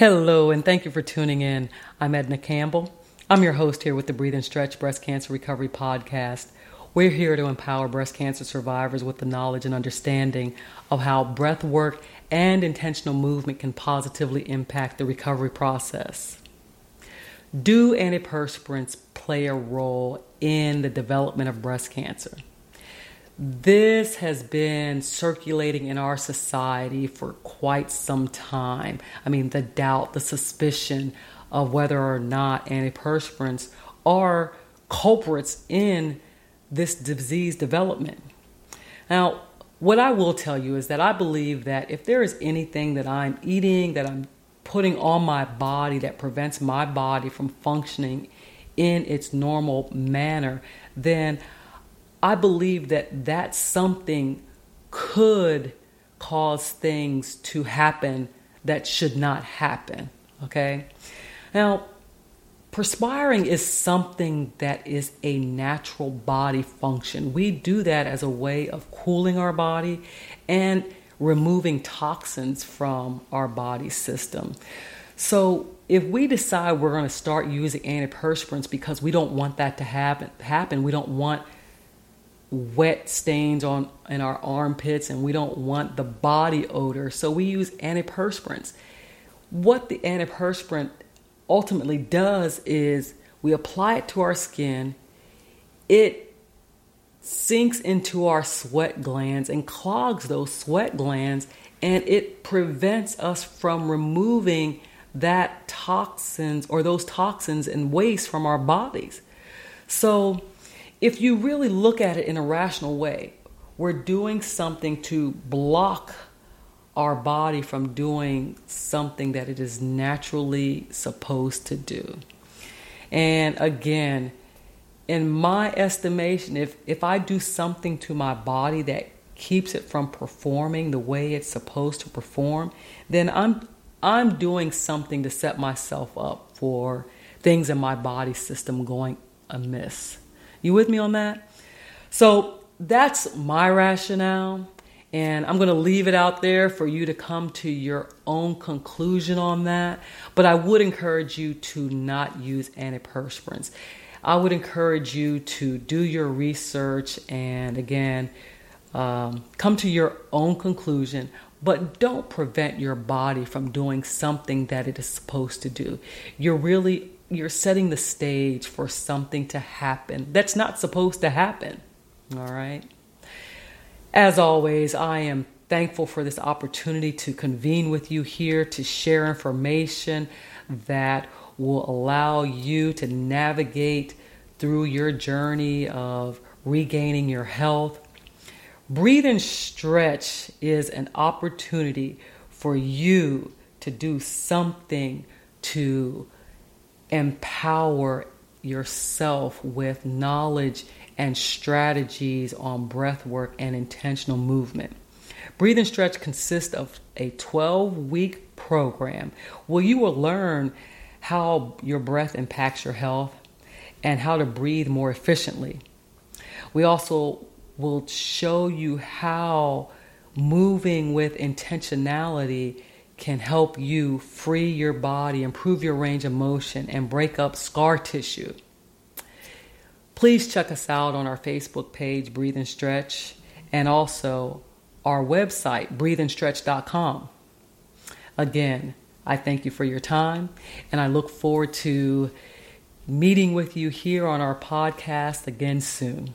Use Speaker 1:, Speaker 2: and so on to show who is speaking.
Speaker 1: Hello, and thank you for tuning in. I'm Edna Campbell. I'm your host here with the Breathe and Stretch Breast Cancer Recovery Podcast. We're here to empower breast cancer survivors with the knowledge and understanding of how breath work and intentional movement can positively impact the recovery process. Do antiperspirants play a role in the development of breast cancer? This has been circulating in our society for quite some time. I mean, the doubt, the suspicion of whether or not antiperspirants are culprits in this disease development. Now, what I will tell you is that I believe that if there is anything that I'm eating, that I'm putting on my body that prevents my body from functioning in its normal manner, then I believe that that something could cause things to happen that should not happen. Okay? Now, perspiring is something that is a natural body function. We do that as a way of cooling our body and removing toxins from our body system. So, if we decide we're going to start using antiperspirants because we don't want that to happen, happen, we don't want wet stains on in our armpits and we don't want the body odor. So we use antiperspirants. What the antiperspirant ultimately does is we apply it to our skin. It sinks into our sweat glands and clogs those sweat glands and it prevents us from removing that toxins or those toxins and waste from our bodies. So if you really look at it in a rational way, we're doing something to block our body from doing something that it is naturally supposed to do. And again, in my estimation, if, if I do something to my body that keeps it from performing the way it's supposed to perform, then I'm I'm doing something to set myself up for things in my body system going amiss. You with me on that? So that's my rationale. And I'm going to leave it out there for you to come to your own conclusion on that. But I would encourage you to not use antiperspirants. I would encourage you to do your research and, again, um, come to your own conclusion. But don't prevent your body from doing something that it is supposed to do. You're really you're setting the stage for something to happen that's not supposed to happen. All right. As always, I am thankful for this opportunity to convene with you here to share information that will allow you to navigate through your journey of regaining your health. Breathe and stretch is an opportunity for you to do something to empower yourself with knowledge and strategies on breath work and intentional movement. Breathe and Stretch consists of a 12 week program where you will learn how your breath impacts your health and how to breathe more efficiently. We also will show you how moving with intentionality can help you free your body, improve your range of motion, and break up scar tissue. Please check us out on our Facebook page, Breathe and Stretch, and also our website, breatheandstretch.com. Again, I thank you for your time, and I look forward to meeting with you here on our podcast again soon.